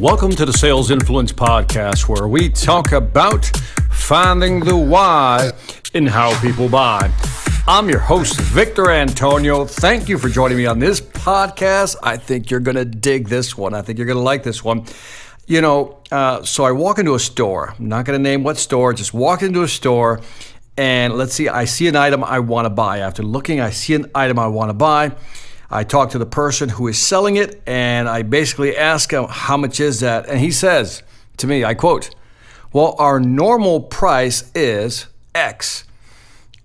Welcome to the Sales Influence Podcast, where we talk about finding the why in how people buy. I'm your host, Victor Antonio. Thank you for joining me on this podcast. I think you're going to dig this one. I think you're going to like this one. You know, uh, so I walk into a store. I'm not going to name what store, just walk into a store and let's see, I see an item I want to buy. After looking, I see an item I want to buy. I talk to the person who is selling it and I basically ask him, How much is that? And he says to me, I quote, Well, our normal price is X.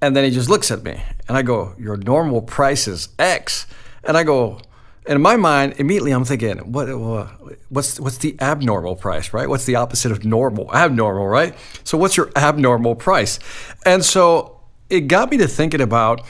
And then he just looks at me and I go, Your normal price is X. And I go, and in my mind, immediately I'm thinking, what, uh, what's what's the abnormal price, right? What's the opposite of normal? Abnormal, right? So what's your abnormal price? And so it got me to thinking about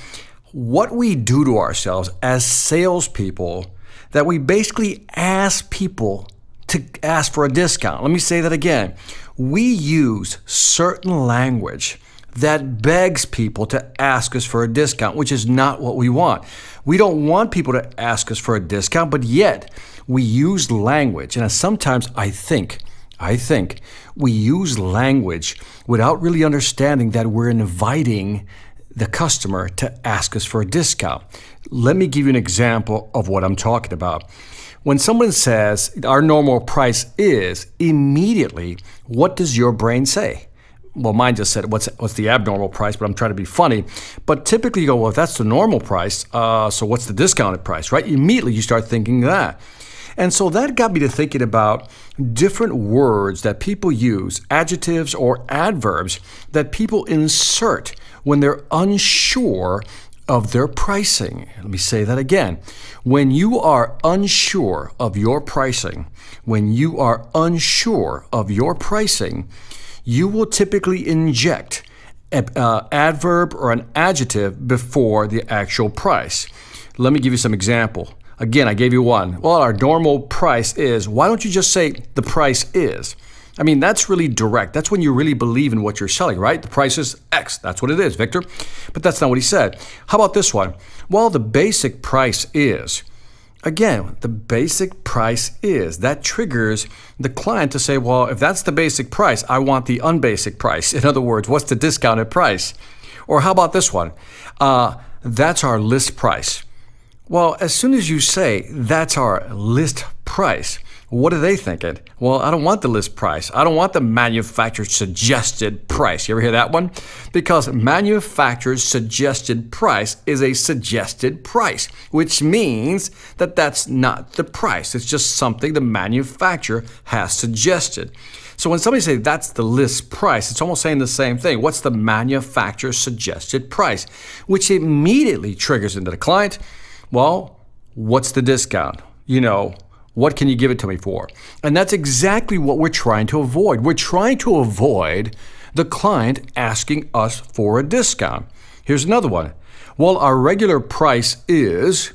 what we do to ourselves as salespeople that we basically ask people to ask for a discount. Let me say that again. We use certain language that begs people to ask us for a discount, which is not what we want. We don't want people to ask us for a discount, but yet we use language. And sometimes I think, I think we use language without really understanding that we're inviting the customer to ask us for a discount. Let me give you an example of what I'm talking about. When someone says our normal price is, immediately, what does your brain say? Well, mine just said what's what's the abnormal price, but I'm trying to be funny. But typically, you go, well, if that's the normal price, uh, so what's the discounted price, right? Immediately, you start thinking that. And so that got me to thinking about different words that people use, adjectives or adverbs that people insert when they're unsure of their pricing. Let me say that again. When you are unsure of your pricing, when you are unsure of your pricing, you will typically inject an uh, adverb or an adjective before the actual price. Let me give you some example. Again, I gave you one. Well, our normal price is, why don't you just say the price is? I mean, that's really direct. That's when you really believe in what you're selling, right? The price is X. That's what it is, Victor. But that's not what he said. How about this one? Well, the basic price is. Again, the basic price is. That triggers the client to say, well, if that's the basic price, I want the unbasic price. In other words, what's the discounted price? Or how about this one? Uh, that's our list price. Well, as soon as you say that's our list price, what are they thinking? Well, I don't want the list price. I don't want the manufacturer's suggested price. You ever hear that one? Because manufacturer's suggested price is a suggested price, which means that that's not the price. It's just something the manufacturer has suggested. So when somebody says that's the list price, it's almost saying the same thing. What's the manufacturer's suggested price? Which immediately triggers into the client well, what's the discount? You know, what can you give it to me for? And that's exactly what we're trying to avoid. We're trying to avoid the client asking us for a discount. Here's another one. Well, our regular price is,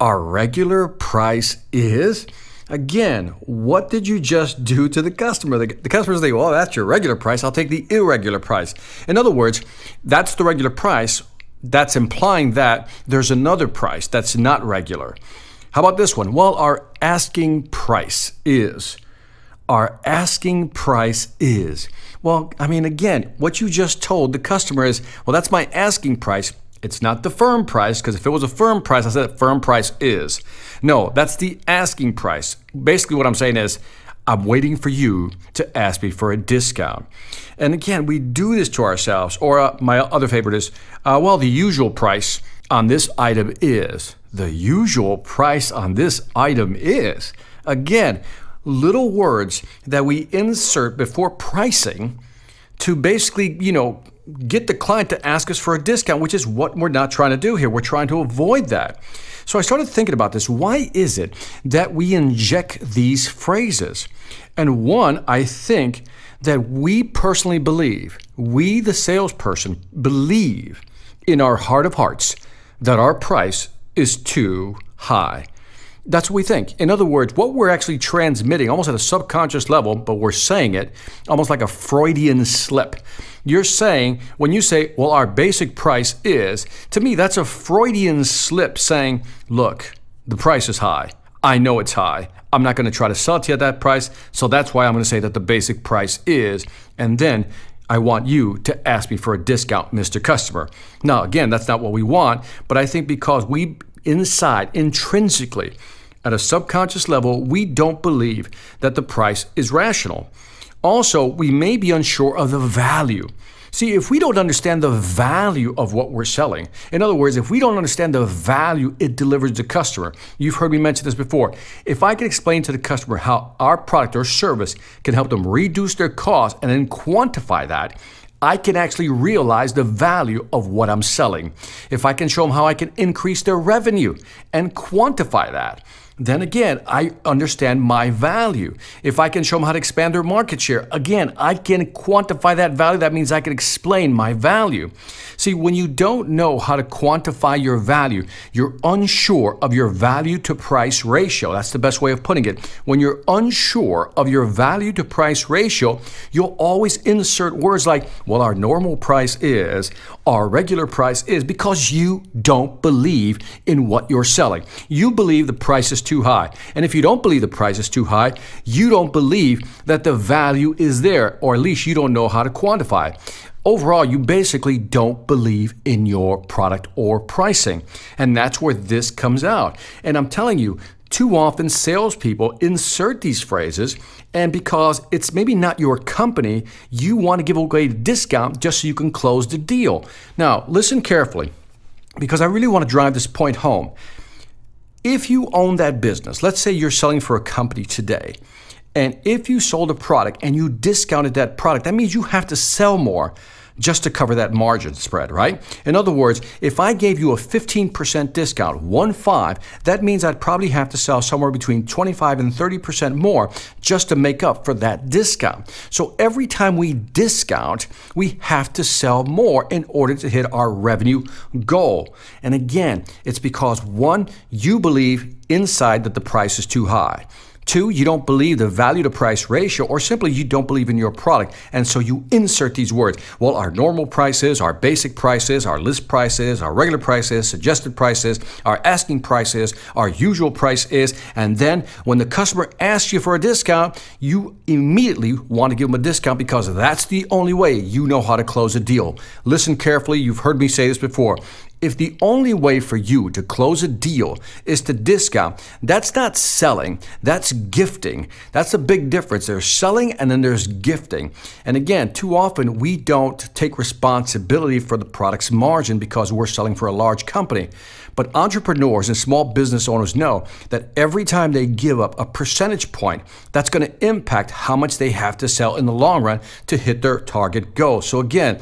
our regular price is, again, what did you just do to the customer? The, the customer's like, well, that's your regular price. I'll take the irregular price. In other words, that's the regular price that's implying that there's another price that's not regular. How about this one? Well, our asking price is. Our asking price is. Well, I mean, again, what you just told the customer is, well, that's my asking price. It's not the firm price, because if it was a firm price, I said firm price is. No, that's the asking price. Basically, what I'm saying is, I'm waiting for you to ask me for a discount. And again, we do this to ourselves. Or uh, my other favorite is, uh, well, the usual price on this item is. The usual price on this item is. Again, little words that we insert before pricing to basically, you know, get the client to ask us for a discount, which is what we're not trying to do here. We're trying to avoid that. So I started thinking about this. Why is it that we inject these phrases? And one, I think that we personally believe, we, the salesperson, believe in our heart of hearts that our price is too high. That's what we think. In other words, what we're actually transmitting, almost at a subconscious level, but we're saying it almost like a Freudian slip. You're saying, when you say, well, our basic price is, to me, that's a Freudian slip saying, look, the price is high. I know it's high. I'm not going to try to sell to you at that price. So that's why I'm going to say that the basic price is. And then I want you to ask me for a discount, Mr. Customer. Now, again, that's not what we want, but I think because we inside, intrinsically, at a subconscious level, we don't believe that the price is rational. Also, we may be unsure of the value. See, if we don't understand the value of what we're selling, in other words, if we don't understand the value it delivers to the customer, you've heard me mention this before. If I can explain to the customer how our product or service can help them reduce their cost and then quantify that, I can actually realize the value of what I'm selling. If I can show them how I can increase their revenue and quantify that, then again, I understand my value. If I can show them how to expand their market share, again, I can quantify that value. That means I can explain my value. See, when you don't know how to quantify your value, you're unsure of your value to price ratio. That's the best way of putting it. When you're unsure of your value to price ratio, you'll always insert words like, well, our normal price is, our regular price is, because you don't believe in what you're selling. You believe the price is too high. And if you don't believe the price is too high, you don't believe that the value is there, or at least you don't know how to quantify it. Overall, you basically don't believe in your product or pricing. And that's where this comes out. And I'm telling you, too often salespeople insert these phrases, and because it's maybe not your company, you want to give away a discount just so you can close the deal. Now, listen carefully, because I really want to drive this point home. If you own that business, let's say you're selling for a company today, and if you sold a product and you discounted that product, that means you have to sell more just to cover that margin spread, right? In other words, if I gave you a 15% discount, one five, that means I'd probably have to sell somewhere between 25 and 30% more just to make up for that discount. So every time we discount, we have to sell more in order to hit our revenue goal. And again, it's because one, you believe inside that the price is too high. Two, you don't believe the value to price ratio, or simply you don't believe in your product. And so you insert these words. Well, our normal prices, our basic prices, our list prices, our regular prices, suggested prices, our asking prices, our usual price is. And then when the customer asks you for a discount, you immediately want to give them a discount because that's the only way you know how to close a deal. Listen carefully. You've heard me say this before. If the only way for you to close a deal is to discount, that's not selling, that's gifting. That's a big difference. There's selling and then there's gifting. And again, too often we don't take responsibility for the product's margin because we're selling for a large company. But entrepreneurs and small business owners know that every time they give up a percentage point, that's going to impact how much they have to sell in the long run to hit their target goal. So again,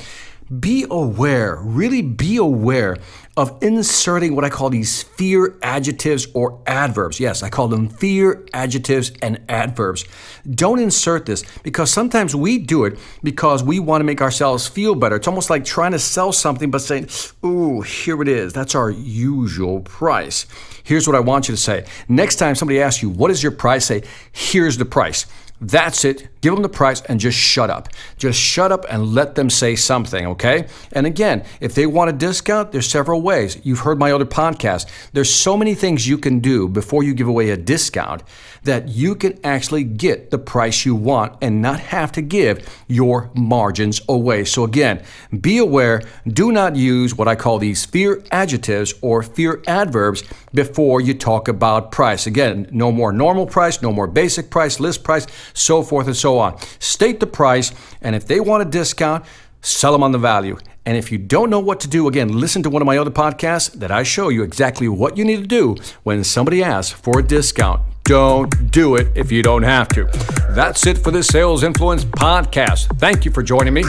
be aware, really be aware of inserting what I call these fear adjectives or adverbs. Yes, I call them fear adjectives and adverbs. Don't insert this because sometimes we do it because we want to make ourselves feel better. It's almost like trying to sell something but saying, Ooh, here it is. That's our usual price. Here's what I want you to say. Next time somebody asks you, What is your price? Say, Here's the price. That's it. Give them the price and just shut up. Just shut up and let them say something, okay? And again, if they want a discount, there's several ways. You've heard my other podcast. There's so many things you can do before you give away a discount that you can actually get the price you want and not have to give your margins away. So again, be aware, do not use what I call these fear adjectives or fear adverbs before you talk about price. Again, no more normal price, no more basic price, list price so forth and so on. State the price, and if they want a discount, sell them on the value. And if you don't know what to do, again, listen to one of my other podcasts that I show you exactly what you need to do when somebody asks for a discount. Don't do it if you don't have to. That's it for this Sales Influence podcast. Thank you for joining me.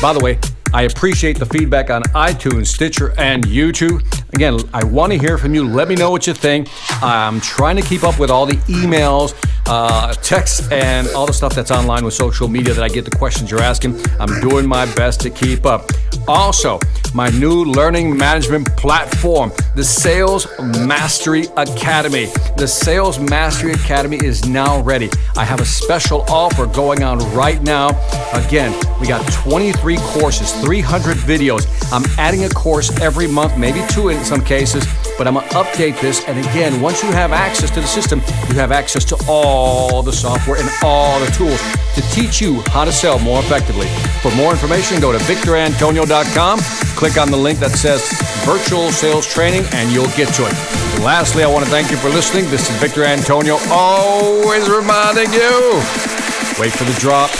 By the way, I appreciate the feedback on iTunes, Stitcher, and YouTube. Again, I want to hear from you. Let me know what you think. I'm trying to keep up with all the emails, uh, texts, and all the stuff that's online with social media that I get the questions you're asking. I'm doing my best to keep up. Also, my new learning management platform, the Sales Mastery Academy. The Sales Mastery Academy is now ready. I have a special offer going on right now Again, we got 23 courses, 300 videos. I'm adding a course every month, maybe two in some cases, but I'm going to update this. And again, once you have access to the system, you have access to all the software and all the tools to teach you how to sell more effectively. For more information, go to victorantonio.com, click on the link that says virtual sales training, and you'll get to it. Lastly, I want to thank you for listening. This is Victor Antonio, always reminding you wait for the drop.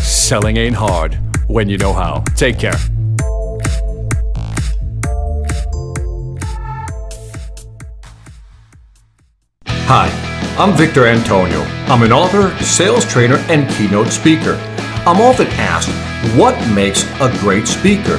Selling ain't hard when you know how. Take care. Hi, I'm Victor Antonio. I'm an author, sales trainer, and keynote speaker. I'm often asked, what makes a great speaker?